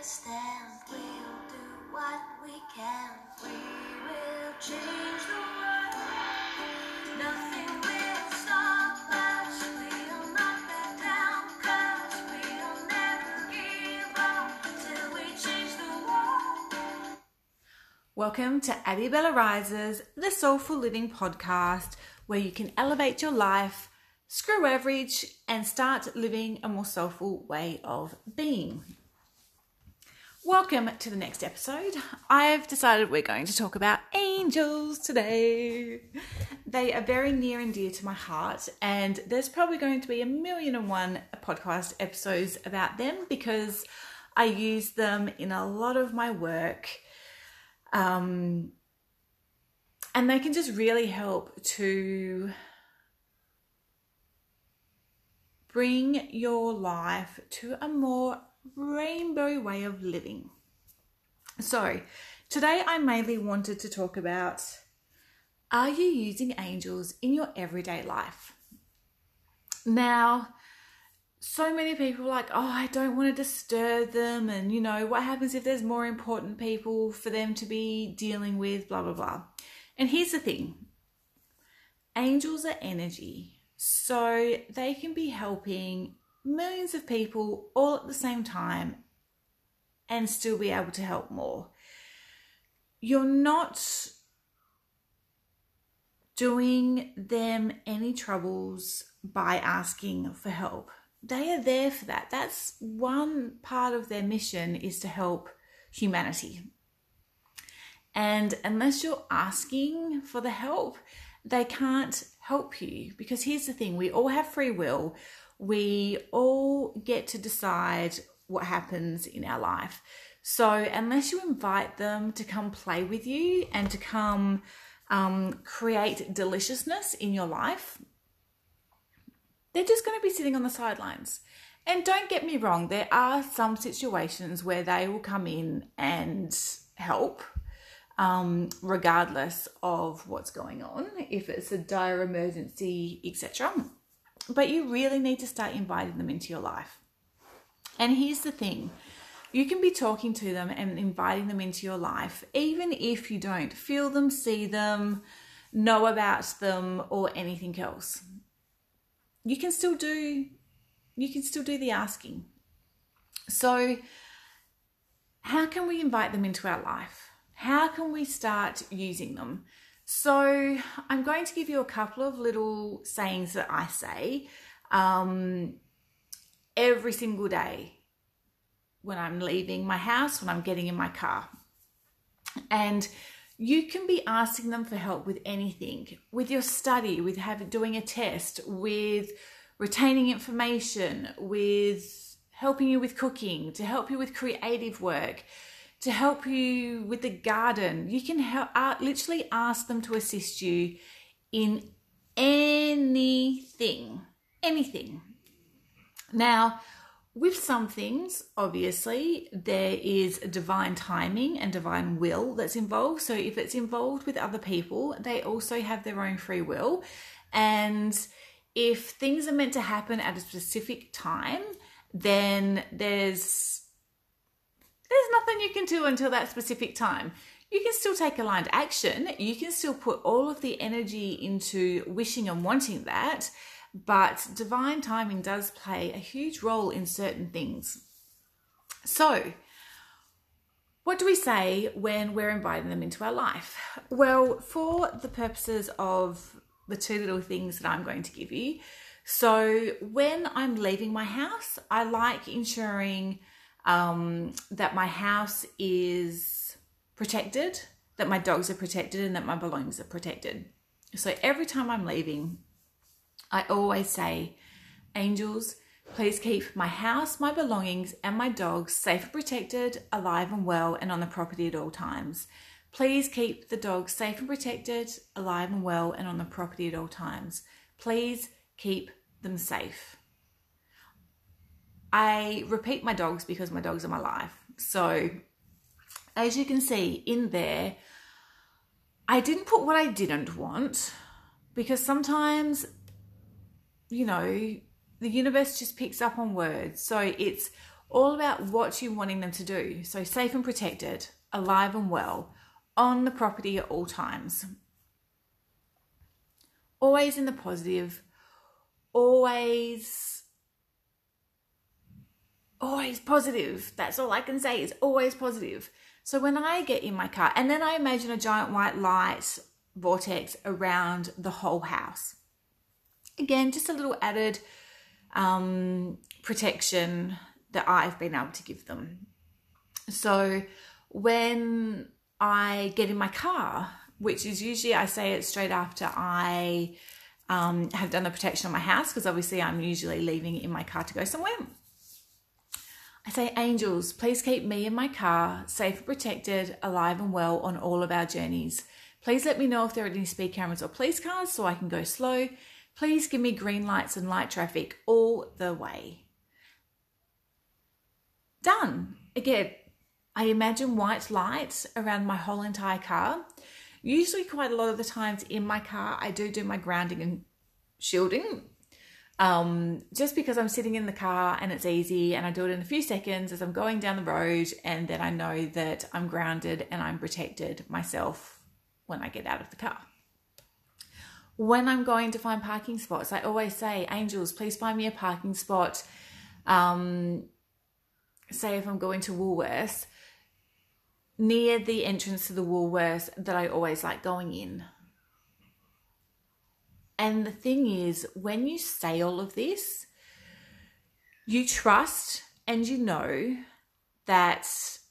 We'll do what we can. We will change the world. Welcome to Abby Bella Rises, the Soulful Living podcast, where you can elevate your life, screw average, and start living a more soulful way of being. Welcome to the next episode. I've decided we're going to talk about angels today. They are very near and dear to my heart, and there's probably going to be a million and one podcast episodes about them because I use them in a lot of my work. Um, and they can just really help to bring your life to a more rainbow way of living. So, today I mainly wanted to talk about are you using angels in your everyday life? Now, so many people like, oh, I don't want to disturb them. And, you know, what happens if there's more important people for them to be dealing with, blah, blah, blah. And here's the thing angels are energy. So they can be helping millions of people all at the same time and still be able to help more. You're not doing them any troubles by asking for help. They are there for that. That's one part of their mission is to help humanity. And unless you're asking for the help, they can't help you because here's the thing we all have free will. We all get to decide what happens in our life. So, unless you invite them to come play with you and to come um, create deliciousness in your life, they're just going to be sitting on the sidelines. And don't get me wrong, there are some situations where they will come in and help, um, regardless of what's going on, if it's a dire emergency, etc. But you really need to start inviting them into your life. And here's the thing you can be talking to them and inviting them into your life, even if you don't feel them, see them, know about them, or anything else. You can still do you can still do the asking. So how can we invite them into our life? How can we start using them? So, I'm going to give you a couple of little sayings that I say um, every single day when I'm leaving my house, when I'm getting in my car. And you can be asking them for help with anything, with your study, with having doing a test, with retaining information, with helping you with cooking, to help you with creative work, to help you with the garden. You can help, uh, literally ask them to assist you in anything, anything. Now, with some things, obviously, there is divine timing and divine will that's involved. So, if it's involved with other people, they also have their own free will. And if things are meant to happen at a specific time, then there's there's nothing you can do until that specific time. You can still take aligned action. You can still put all of the energy into wishing and wanting that, but divine timing does play a huge role in certain things. So, what do we say when we're inviting them into our life? Well, for the purposes of the two little things that I'm going to give you. So, when I'm leaving my house, I like ensuring um, that my house is protected, that my dogs are protected, and that my belongings are protected. So, every time I'm leaving, I always say, Angels, please keep my house, my belongings, and my dogs safe and protected, alive and well, and on the property at all times. Please keep the dogs safe and protected, alive and well, and on the property at all times. Please keep them safe. I repeat my dogs because my dogs are my life. So, as you can see in there, I didn't put what I didn't want because sometimes, you know, the universe just picks up on words. So, it's all about what you're wanting them to do. So, safe and protected, alive and well, on the property at all times. Always in the positive, always always positive. That's all I can say is always positive. So when I get in my car, and then I imagine a giant white light vortex around the whole house. Again, just a little added um, protection that I've been able to give them. So when I get in my car, which is usually I say it straight after I um, have done the protection on my house, because obviously I'm usually leaving in my car to go somewhere. I say, angels, please keep me and my car safe and protected, alive and well on all of our journeys. Please let me know if there are any speed cameras or police cars so I can go slow. Please give me green lights and light traffic all the way. Done. Again, I imagine white lights around my whole entire car. Usually, quite a lot of the times in my car, I do do my grounding and shielding um, just because I'm sitting in the car and it's easy and I do it in a few seconds as I'm going down the road, and then I know that I'm grounded and I'm protected myself when I get out of the car. When I'm going to find parking spots, I always say, Angels, please find me a parking spot. Um, say if I'm going to Woolworths, near the entrance to the Woolworths that I always like going in. And the thing is, when you say all of this, you trust and you know that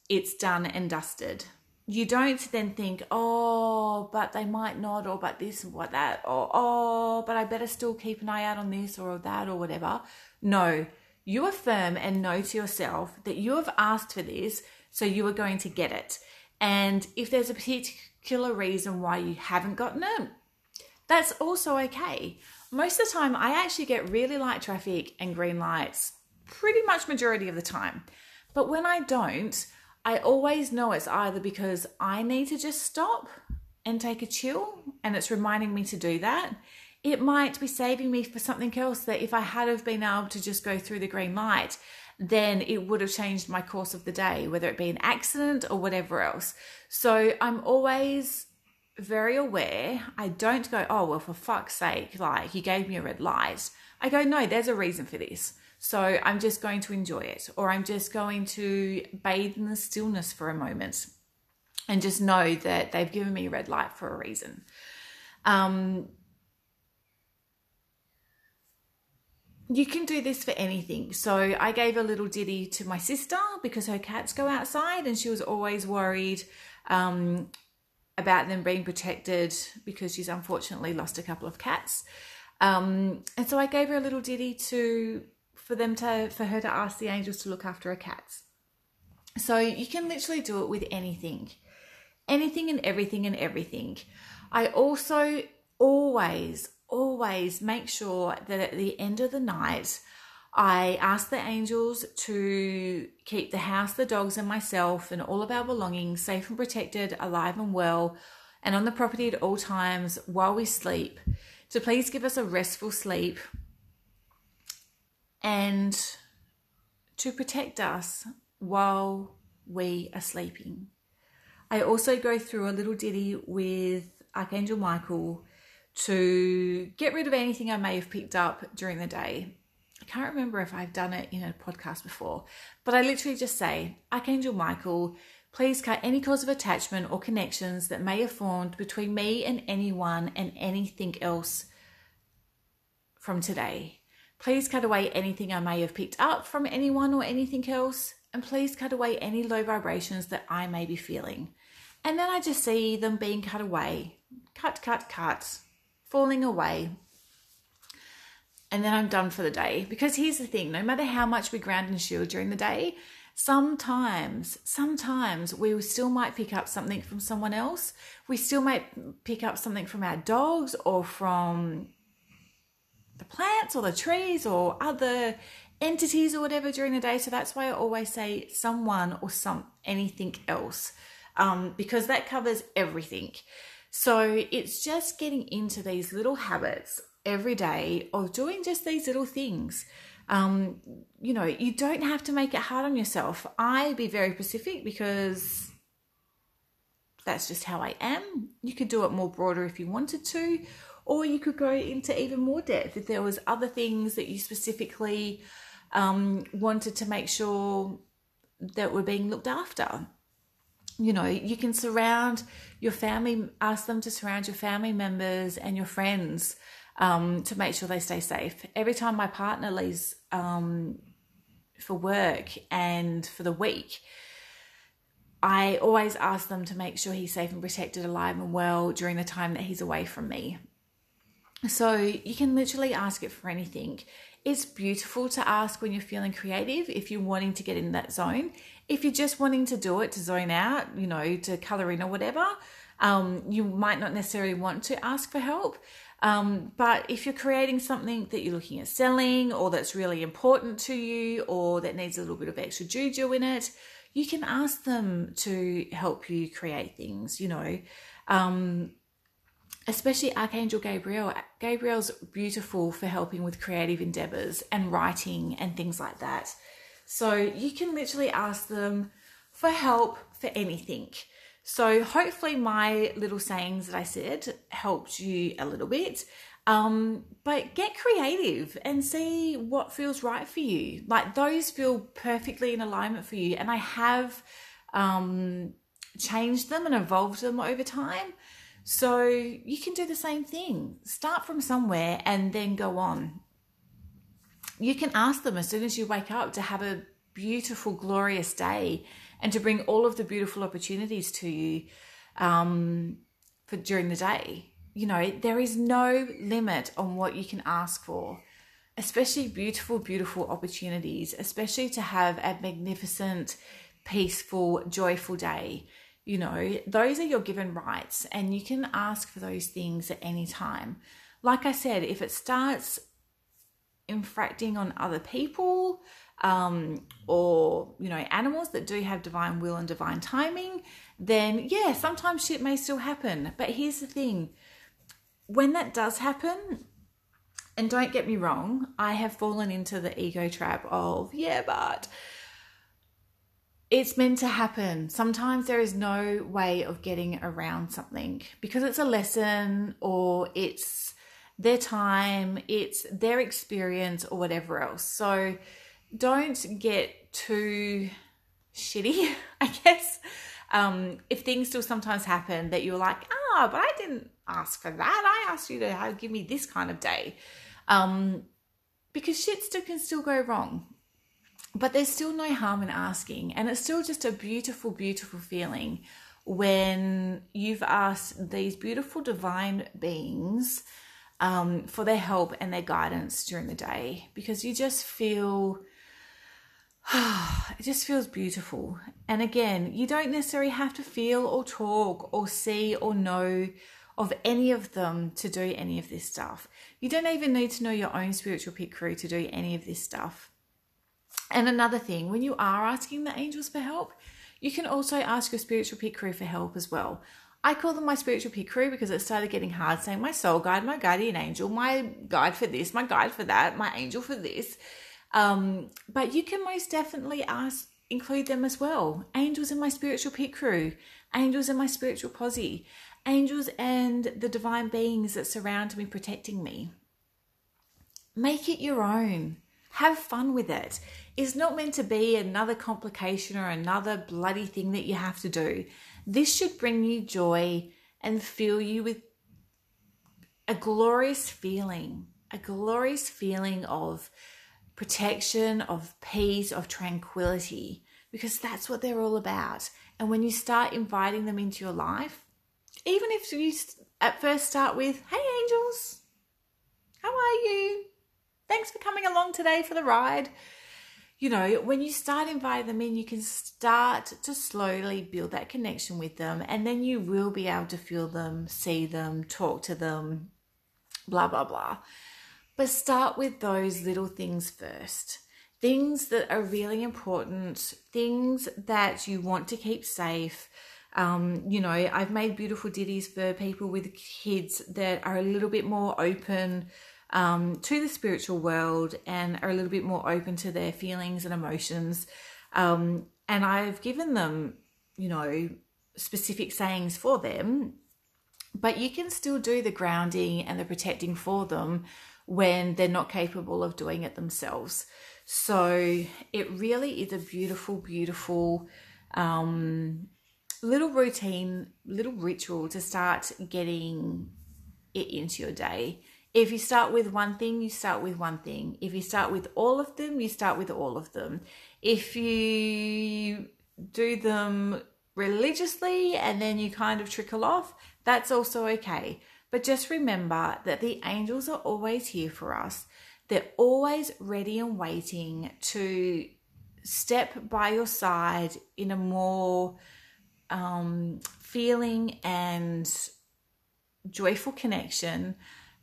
it's done and dusted. You don't then think, oh, but they might not, or but this, or what that, or oh, but I better still keep an eye out on this or that or whatever. No, you affirm and know to yourself that you have asked for this, so you are going to get it. And if there's a particular reason why you haven't gotten it, that's also okay. Most of the time, I actually get really light traffic and green lights pretty much majority of the time. But when I don't, I always know it's either because I need to just stop and take a chill and it's reminding me to do that. It might be saving me for something else that if I had have been able to just go through the green light, then it would have changed my course of the day, whether it be an accident or whatever else. So I'm always very aware. I don't go, oh, well, for fuck's sake, like you gave me a red light. I go, no, there's a reason for this. So I'm just going to enjoy it, or I'm just going to bathe in the stillness for a moment and just know that they've given me a red light for a reason. Um, you can do this for anything. So I gave a little ditty to my sister because her cats go outside and she was always worried um, about them being protected because she's unfortunately lost a couple of cats. Um, and so I gave her a little ditty to for them to for her to ask the angels to look after her cats. So you can literally do it with anything. Anything and everything and everything. I also always always make sure that at the end of the night I ask the angels to keep the house, the dogs, and myself and all of our belongings safe and protected, alive and well, and on the property at all times while we sleep. To please give us a restful sleep and to protect us while we are sleeping. I also go through a little ditty with Archangel Michael to get rid of anything I may have picked up during the day can't remember if I've done it in a podcast before, but I literally just say, Archangel Michael, please cut any cause of attachment or connections that may have formed between me and anyone and anything else from today. Please cut away anything I may have picked up from anyone or anything else, and please cut away any low vibrations that I may be feeling. And then I just see them being cut away. Cut, cut, cut, falling away, and then I'm done for the day. Because here's the thing no matter how much we ground and shield during the day, sometimes, sometimes we still might pick up something from someone else. We still might pick up something from our dogs or from the plants or the trees or other entities or whatever during the day. So that's why I always say someone or some anything else. Um, because that covers everything. So it's just getting into these little habits every day of doing just these little things. Um, you know, you don't have to make it hard on yourself. I be very specific because that's just how I am. You could do it more broader if you wanted to, or you could go into even more depth if there was other things that you specifically um, wanted to make sure that were being looked after. You know, you can surround your family, ask them to surround your family members and your friends um, to make sure they stay safe. Every time my partner leaves um, for work and for the week, I always ask them to make sure he's safe and protected, alive and well during the time that he's away from me. So you can literally ask it for anything. It's beautiful to ask when you're feeling creative, if you're wanting to get in that zone. If you're just wanting to do it to zone out, you know, to color in or whatever, um, you might not necessarily want to ask for help. Um, but if you're creating something that you're looking at selling or that's really important to you or that needs a little bit of extra juju in it, you can ask them to help you create things, you know. Um, especially Archangel Gabriel. Gabriel's beautiful for helping with creative endeavors and writing and things like that. So you can literally ask them for help for anything. So hopefully my little sayings that I said helped you a little bit. Um, but get creative and see what feels right for you. Like those feel perfectly in alignment for you. And I have um, changed them and evolved them over time. So you can do the same thing. Start from somewhere and then go on. You can ask them as soon as you wake up to have a beautiful, glorious day and to bring all of the beautiful opportunities to you um, for during the day. You know, there is no limit on what you can ask for, especially beautiful, beautiful opportunities, especially to have a magnificent, peaceful, joyful day. You know, those are your given rights, and you can ask for those things at any time. Like I said, if it starts infracting on other people, um, or you know animals that do have divine will and divine timing then yeah sometimes shit may still happen. But here's the thing. When that does happen and don't get me wrong i have fallen into the ego trap of yeah but it's meant to happen. Sometimes there is no way of getting around something. Because it's a lesson or it's their time, it's their experience or whatever else. So don't get too shitty, I guess. Um, if things still sometimes happen that you're like, ah, but I didn't ask for that. I asked you to give me this kind of day. Um, because shit still can still go wrong. But there's still no harm in asking. And it's still just a beautiful, beautiful feeling when you've asked these beautiful divine beings um, for their help and their guidance during the day because you just feel it just feels beautiful. And again, you don't necessarily have to feel or talk or see or know of any of them to do any of this stuff. You don't even need to know your own spiritual pit crew to do any of this stuff. And another thing, when you are asking the angels for help, you can also ask your spiritual pit crew for help as well. I call them my spiritual pit crew because it started getting hard saying my soul guide, my guardian angel, my guide for this, my guide for that, my angel for this. Um, but you can most definitely ask, include them as well. Angels in my spiritual pit crew, angels in my spiritual posse, angels and the divine beings that surround me, protecting me. Make it your own. Have fun with it. It's not meant to be another complication or another bloody thing that you have to do. This should bring you joy and fill you with a glorious feeling, a glorious feeling of protection, of peace, of tranquility, because that's what they're all about. And when you start inviting them into your life, even if you at first start with, Hey, angels, how are you? Thanks for coming along today for the ride. You know, when you start inviting them in, you can start to slowly build that connection with them, and then you will be able to feel them, see them, talk to them, blah, blah, blah. But start with those little things first. Things that are really important, things that you want to keep safe. Um, you know, I've made beautiful ditties for people with kids that are a little bit more open um, to the spiritual world and are a little bit more open to their feelings and emotions. Um, and I've given them, you know, specific sayings for them, but you can still do the grounding and the protecting for them when they're not capable of doing it themselves. So it really is a beautiful, beautiful um, little routine, little ritual to start getting it into your day. If you start with one thing, you start with one thing. If you start with all of them, you start with all of them. If you do them religiously and then you kind of trickle off, that's also okay. But just remember that the angels are always here for us. They're always ready and waiting to step by your side in a more um, feeling and joyful connection.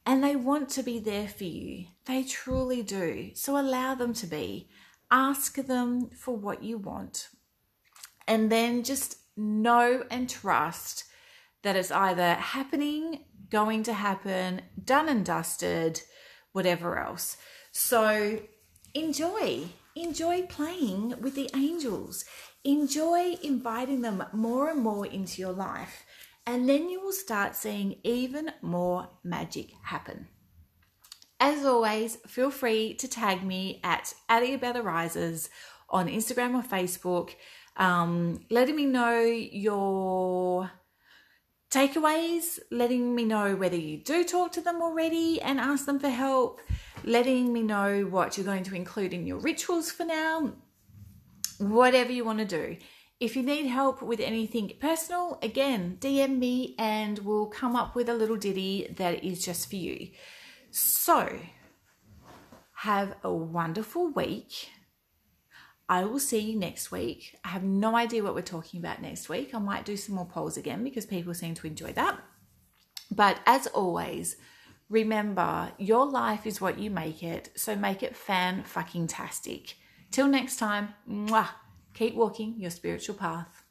And they want to be there for you. They truly do. So allow them to be. Ask them for what you want. And then just know and trust that it's either happening, going to happen, done and dusted, whatever else. So enjoy, enjoy playing with the angels, enjoy inviting them more and more into your life, and then you will start seeing even more magic happen. As always, feel free to tag me at Adiabella Rises on Instagram or Facebook, um, letting me know your takeaways, letting me know whether you do talk to them already and ask them for help, letting me know what you're going to include in your rituals for now, whatever you want to do. If you need help with anything personal, again, DM me and we'll come up with a little ditty that is just for you. So, have a wonderful week. I will see you next week. I have no idea what we're talking about next week. I might do some more polls again because people seem to enjoy that. But as always, remember your life is what you make it, so make it fan fucking tastic. Till next time, mwah, keep walking your spiritual path.